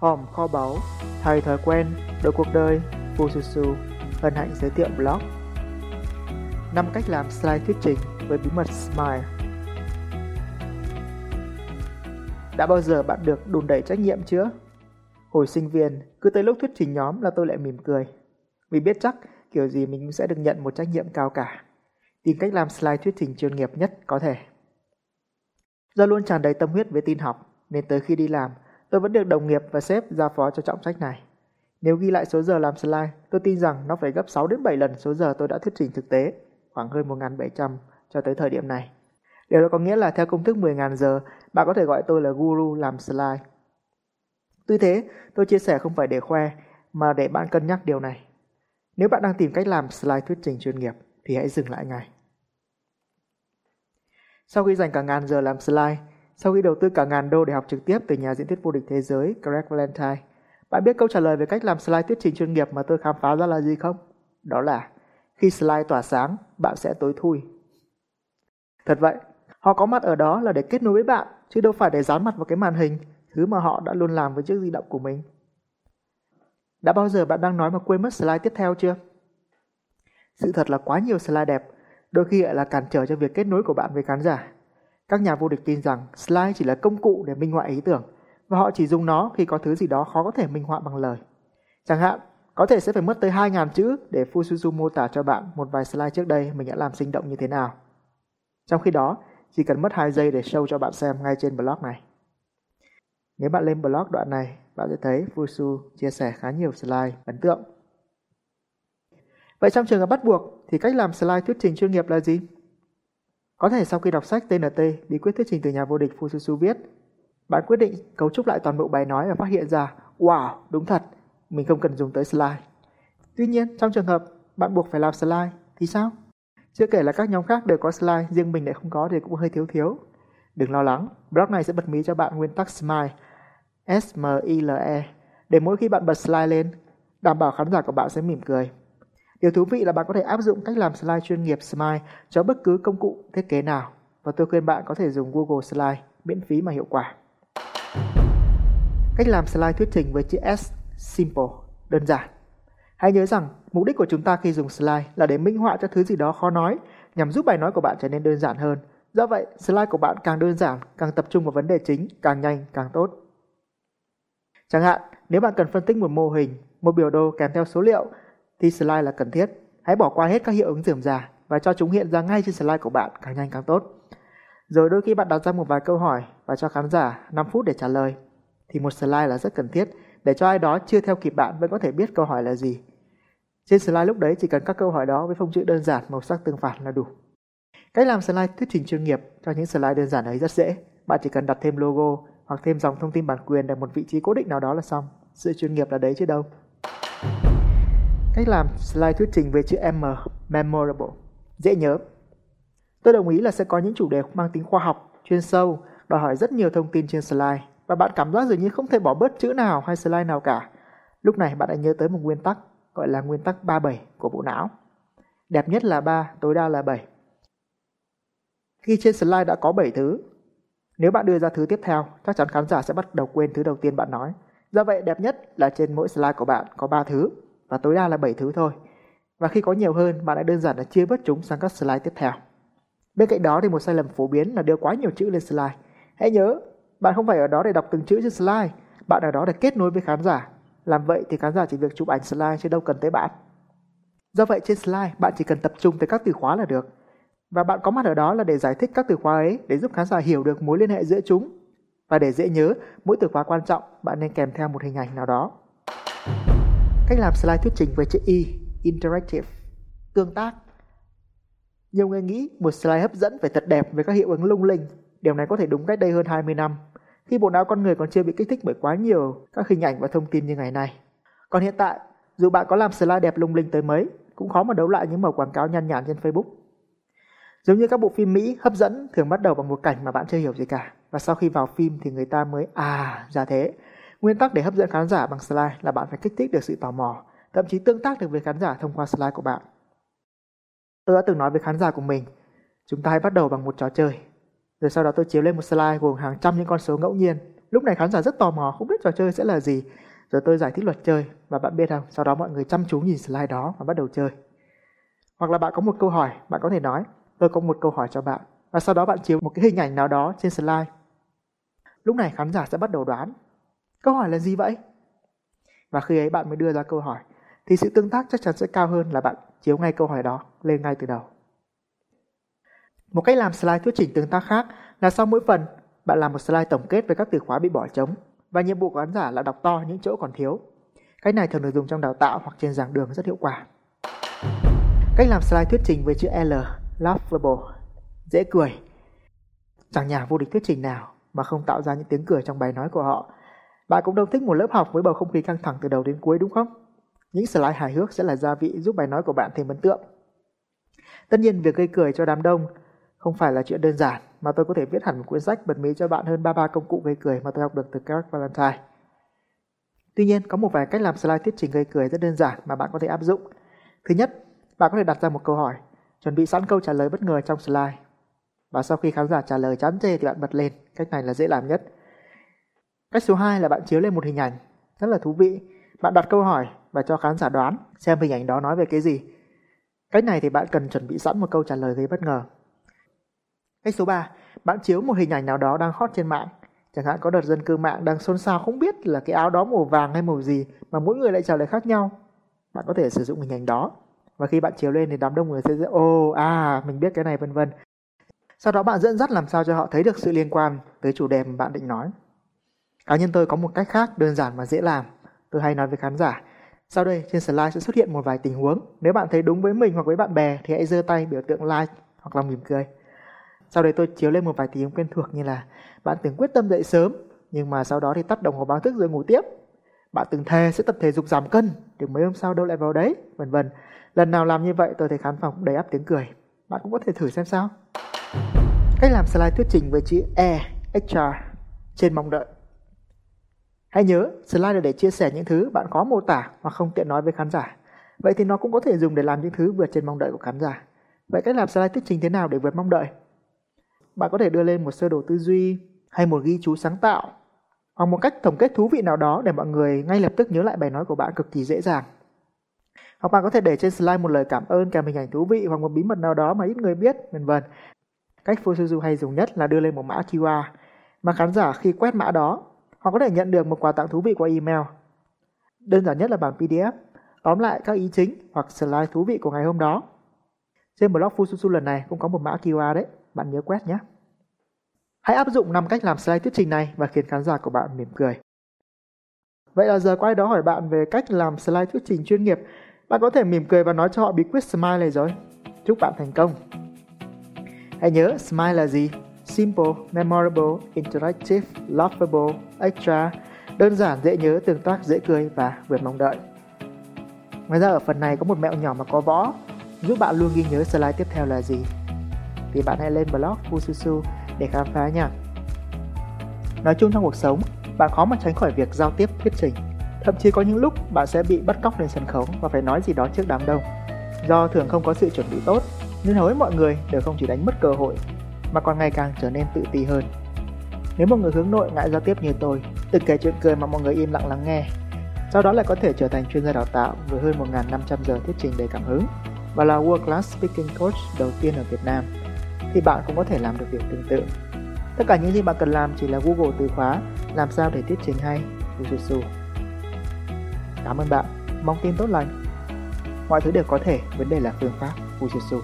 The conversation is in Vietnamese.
hòm kho báu, thay thói quen, đổi cuộc đời, Fususu, hân hạnh giới thiệu blog. 5 cách làm slide thuyết trình với bí mật Smile. Đã bao giờ bạn được đùn đẩy trách nhiệm chưa? Hồi sinh viên, cứ tới lúc thuyết trình nhóm là tôi lại mỉm cười. Vì biết chắc kiểu gì mình cũng sẽ được nhận một trách nhiệm cao cả. Tìm cách làm slide thuyết trình chuyên nghiệp nhất có thể. Do luôn tràn đầy tâm huyết với tin học, nên tới khi đi làm, tôi vẫn được đồng nghiệp và sếp giao phó cho trọng trách này. Nếu ghi lại số giờ làm slide, tôi tin rằng nó phải gấp 6 đến 7 lần số giờ tôi đã thuyết trình thực tế, khoảng hơn 1.700 cho tới thời điểm này. Điều đó có nghĩa là theo công thức 10.000 giờ, bạn có thể gọi tôi là guru làm slide. Tuy thế, tôi chia sẻ không phải để khoe, mà để bạn cân nhắc điều này. Nếu bạn đang tìm cách làm slide thuyết trình chuyên nghiệp, thì hãy dừng lại ngay. Sau khi dành cả ngàn giờ làm slide, sau khi đầu tư cả ngàn đô để học trực tiếp từ nhà diễn thuyết vô địch thế giới Greg Valentine, bạn biết câu trả lời về cách làm slide thuyết trình chuyên nghiệp mà tôi khám phá ra là gì không? Đó là khi slide tỏa sáng, bạn sẽ tối thui. Thật vậy, họ có mặt ở đó là để kết nối với bạn, chứ đâu phải để dán mặt vào cái màn hình, thứ mà họ đã luôn làm với chiếc di động của mình. Đã bao giờ bạn đang nói mà quên mất slide tiếp theo chưa? Sự thật là quá nhiều slide đẹp, đôi khi lại là cản trở cho việc kết nối của bạn với khán giả. Các nhà vô địch tin rằng slide chỉ là công cụ để minh họa ý tưởng và họ chỉ dùng nó khi có thứ gì đó khó có thể minh họa bằng lời. Chẳng hạn, có thể sẽ phải mất tới 2.000 chữ để Fusuzu mô tả cho bạn một vài slide trước đây mình đã làm sinh động như thế nào. Trong khi đó, chỉ cần mất 2 giây để show cho bạn xem ngay trên blog này. Nếu bạn lên blog đoạn này, bạn sẽ thấy Fusu chia sẻ khá nhiều slide ấn tượng. Vậy trong trường hợp bắt buộc thì cách làm slide thuyết trình chuyên nghiệp là gì? Có thể sau khi đọc sách TNT, bí quyết thuyết trình từ nhà vô địch Fususu viết, bạn quyết định cấu trúc lại toàn bộ bài nói và phát hiện ra, wow, đúng thật, mình không cần dùng tới slide. Tuy nhiên, trong trường hợp bạn buộc phải làm slide thì sao? Chưa kể là các nhóm khác đều có slide, riêng mình lại không có thì cũng hơi thiếu thiếu. Đừng lo lắng, blog này sẽ bật mí cho bạn nguyên tắc SMILE, S-M-I-L-E, để mỗi khi bạn bật slide lên, đảm bảo khán giả của bạn sẽ mỉm cười. Điều thú vị là bạn có thể áp dụng cách làm slide chuyên nghiệp Smile cho bất cứ công cụ thiết kế nào và tôi khuyên bạn có thể dùng Google Slide miễn phí mà hiệu quả. Cách làm slide thuyết trình với chữ S simple, đơn giản. Hãy nhớ rằng mục đích của chúng ta khi dùng slide là để minh họa cho thứ gì đó khó nói nhằm giúp bài nói của bạn trở nên đơn giản hơn. Do vậy, slide của bạn càng đơn giản, càng tập trung vào vấn đề chính, càng nhanh, càng tốt. Chẳng hạn, nếu bạn cần phân tích một mô hình, một biểu đồ kèm theo số liệu thì slide là cần thiết. Hãy bỏ qua hết các hiệu ứng dườm già và cho chúng hiện ra ngay trên slide của bạn càng nhanh càng tốt. Rồi đôi khi bạn đặt ra một vài câu hỏi và cho khán giả 5 phút để trả lời thì một slide là rất cần thiết để cho ai đó chưa theo kịp bạn vẫn có thể biết câu hỏi là gì. Trên slide lúc đấy chỉ cần các câu hỏi đó với phông chữ đơn giản màu sắc tương phản là đủ. Cách làm slide thuyết trình chuyên nghiệp cho những slide đơn giản ấy rất dễ. Bạn chỉ cần đặt thêm logo hoặc thêm dòng thông tin bản quyền ở một vị trí cố định nào đó là xong. Sự chuyên nghiệp là đấy chứ đâu. Cách làm slide thuyết trình về chữ M, memorable, dễ nhớ. Tôi đồng ý là sẽ có những chủ đề mang tính khoa học, chuyên sâu, đòi hỏi rất nhiều thông tin trên slide và bạn cảm giác dường như không thể bỏ bớt chữ nào hay slide nào cả. Lúc này bạn đã nhớ tới một nguyên tắc gọi là nguyên tắc 37 của bộ não. Đẹp nhất là 3, tối đa là 7. Khi trên slide đã có 7 thứ, nếu bạn đưa ra thứ tiếp theo, chắc chắn khán giả sẽ bắt đầu quên thứ đầu tiên bạn nói. Do vậy, đẹp nhất là trên mỗi slide của bạn có 3 thứ và tối đa là 7 thứ thôi. Và khi có nhiều hơn, bạn đã đơn giản là chia bớt chúng sang các slide tiếp theo. Bên cạnh đó thì một sai lầm phổ biến là đưa quá nhiều chữ lên slide. Hãy nhớ, bạn không phải ở đó để đọc từng chữ trên slide, bạn ở đó để kết nối với khán giả. Làm vậy thì khán giả chỉ việc chụp ảnh slide chứ đâu cần tới bạn. Do vậy trên slide, bạn chỉ cần tập trung tới các từ khóa là được. Và bạn có mặt ở đó là để giải thích các từ khóa ấy để giúp khán giả hiểu được mối liên hệ giữa chúng. Và để dễ nhớ, mỗi từ khóa quan trọng, bạn nên kèm theo một hình ảnh nào đó. Cách làm slide thuyết trình với chữ i interactive, tương tác. Nhiều người nghĩ một slide hấp dẫn phải thật đẹp với các hiệu ứng lung linh. Điều này có thể đúng cách đây hơn 20 năm, khi bộ não con người còn chưa bị kích thích bởi quá nhiều các hình ảnh và thông tin như ngày nay. Còn hiện tại, dù bạn có làm slide đẹp lung linh tới mấy, cũng khó mà đấu lại những màu quảng cáo nhăn nhản trên Facebook. Giống như các bộ phim Mỹ hấp dẫn thường bắt đầu bằng một cảnh mà bạn chưa hiểu gì cả và sau khi vào phim thì người ta mới à ra thế Nguyên tắc để hấp dẫn khán giả bằng slide là bạn phải kích thích được sự tò mò, thậm chí tương tác được với khán giả thông qua slide của bạn. Tôi đã từng nói với khán giả của mình, chúng ta hãy bắt đầu bằng một trò chơi. Rồi sau đó tôi chiếu lên một slide gồm hàng trăm những con số ngẫu nhiên, Lúc này khán giả rất tò mò không biết trò chơi sẽ là gì. Rồi tôi giải thích luật chơi và bạn biết không, sau đó mọi người chăm chú nhìn slide đó và bắt đầu chơi. Hoặc là bạn có một câu hỏi, bạn có thể nói, tôi có một câu hỏi cho bạn. Và sau đó bạn chiếu một cái hình ảnh nào đó trên slide. Lúc này khán giả sẽ bắt đầu đoán. Câu hỏi là gì vậy? Và khi ấy bạn mới đưa ra câu hỏi, thì sự tương tác chắc chắn sẽ cao hơn là bạn chiếu ngay câu hỏi đó lên ngay từ đầu. Một cách làm slide thuyết trình tương tác khác là sau mỗi phần, bạn làm một slide tổng kết về các từ khóa bị bỏ trống và nhiệm vụ của khán giả là đọc to những chỗ còn thiếu. Cách này thường được dùng trong đào tạo hoặc trên giảng đường rất hiệu quả. Cách làm slide thuyết trình với chữ L, laughable, dễ cười. Chẳng nhà vô địch thuyết trình nào mà không tạo ra những tiếng cười trong bài nói của họ. Bạn cũng đồng thích một lớp học với bầu không khí căng thẳng từ đầu đến cuối đúng không? Những slide hài hước sẽ là gia vị giúp bài nói của bạn thêm ấn tượng. Tất nhiên việc gây cười cho đám đông không phải là chuyện đơn giản mà tôi có thể viết hẳn một cuốn sách bật mí cho bạn hơn 33 công cụ gây cười mà tôi học được từ Gareth Valentine. Tuy nhiên, có một vài cách làm slide thuyết trình gây cười rất đơn giản mà bạn có thể áp dụng. Thứ nhất, bạn có thể đặt ra một câu hỏi, chuẩn bị sẵn câu trả lời bất ngờ trong slide. Và sau khi khán giả trả lời chán chê thì bạn bật lên, cách này là dễ làm nhất. Cách số 2 là bạn chiếu lên một hình ảnh, rất là thú vị. Bạn đặt câu hỏi và cho khán giả đoán xem hình ảnh đó nói về cái gì. Cách này thì bạn cần chuẩn bị sẵn một câu trả lời gây bất ngờ. Cách số 3, bạn chiếu một hình ảnh nào đó đang hot trên mạng. Chẳng hạn có đợt dân cư mạng đang xôn xao không biết là cái áo đó màu vàng hay màu gì mà mỗi người lại trả lời khác nhau. Bạn có thể sử dụng hình ảnh đó. Và khi bạn chiếu lên thì đám đông người sẽ ô à mình biết cái này vân vân. Sau đó bạn dẫn dắt làm sao cho họ thấy được sự liên quan tới chủ đề mà bạn định nói. Cá nhân tôi có một cách khác đơn giản và dễ làm. Tôi hay nói với khán giả. Sau đây trên slide sẽ xuất hiện một vài tình huống. Nếu bạn thấy đúng với mình hoặc với bạn bè thì hãy giơ tay biểu tượng like hoặc là mỉm cười. Sau đây tôi chiếu lên một vài tình huống quen thuộc như là bạn từng quyết tâm dậy sớm nhưng mà sau đó thì tắt đồng hồ báo thức rồi ngủ tiếp. Bạn từng thề sẽ tập thể dục giảm cân thì mấy hôm sau đâu lại vào đấy, vân vân. Lần nào làm như vậy tôi thấy khán phòng đầy ắp tiếng cười. Bạn cũng có thể thử xem sao. Cách làm slide thuyết trình với chữ E, extra, trên mong đợi. Hãy nhớ, slide là để chia sẻ những thứ bạn có mô tả hoặc không tiện nói với khán giả. Vậy thì nó cũng có thể dùng để làm những thứ vượt trên mong đợi của khán giả. Vậy cách làm slide thuyết trình thế nào để vượt mong đợi? Bạn có thể đưa lên một sơ đồ tư duy hay một ghi chú sáng tạo hoặc một cách tổng kết thú vị nào đó để mọi người ngay lập tức nhớ lại bài nói của bạn cực kỳ dễ dàng. Hoặc bạn có thể để trên slide một lời cảm ơn kèm hình ảnh thú vị hoặc một bí mật nào đó mà ít người biết, vân vân. Cách Fusuzu hay dùng nhất là đưa lên một mã QR mà khán giả khi quét mã đó họ có thể nhận được một quà tặng thú vị qua email. Đơn giản nhất là bản PDF, tóm lại các ý chính hoặc slide thú vị của ngày hôm đó. Trên blog Fususu lần này cũng có một mã QR đấy, bạn nhớ quét nhé. Hãy áp dụng 5 cách làm slide thuyết trình này và khiến khán giả của bạn mỉm cười. Vậy là giờ quay đó hỏi bạn về cách làm slide thuyết trình chuyên nghiệp. Bạn có thể mỉm cười và nói cho họ bí quyết smile này rồi. Chúc bạn thành công. Hãy nhớ smile là gì? Simple, memorable, interactive, lovable, extra, đơn giản, dễ nhớ, tương tác, dễ cười và vượt mong đợi. Ngoài ra ở phần này có một mẹo nhỏ mà có võ giúp bạn luôn ghi nhớ slide tiếp theo là gì. Thì bạn hãy lên blog Fususu để khám phá nha. Nói chung trong cuộc sống, bạn khó mà tránh khỏi việc giao tiếp thuyết trình. Thậm chí có những lúc bạn sẽ bị bắt cóc lên sân khấu và phải nói gì đó trước đám đông. Do thường không có sự chuẩn bị tốt, nên hầu hết mọi người đều không chỉ đánh mất cơ hội, mà còn ngày càng trở nên tự ti hơn. Nếu một người hướng nội ngại giao tiếp như tôi, từng kể chuyện cười mà mọi người im lặng lắng nghe, sau đó lại có thể trở thành chuyên gia đào tạo với hơn 1.500 giờ thuyết trình đầy cảm hứng và là World Class Speaking Coach đầu tiên ở Việt Nam thì bạn cũng có thể làm được việc tương tự. Tất cả những gì bạn cần làm chỉ là Google từ khóa làm sao để thuyết trình hay Fujitsu. Cảm ơn bạn, mong tin tốt lành. Mọi thứ đều có thể, vấn đề là phương pháp Fujitsu.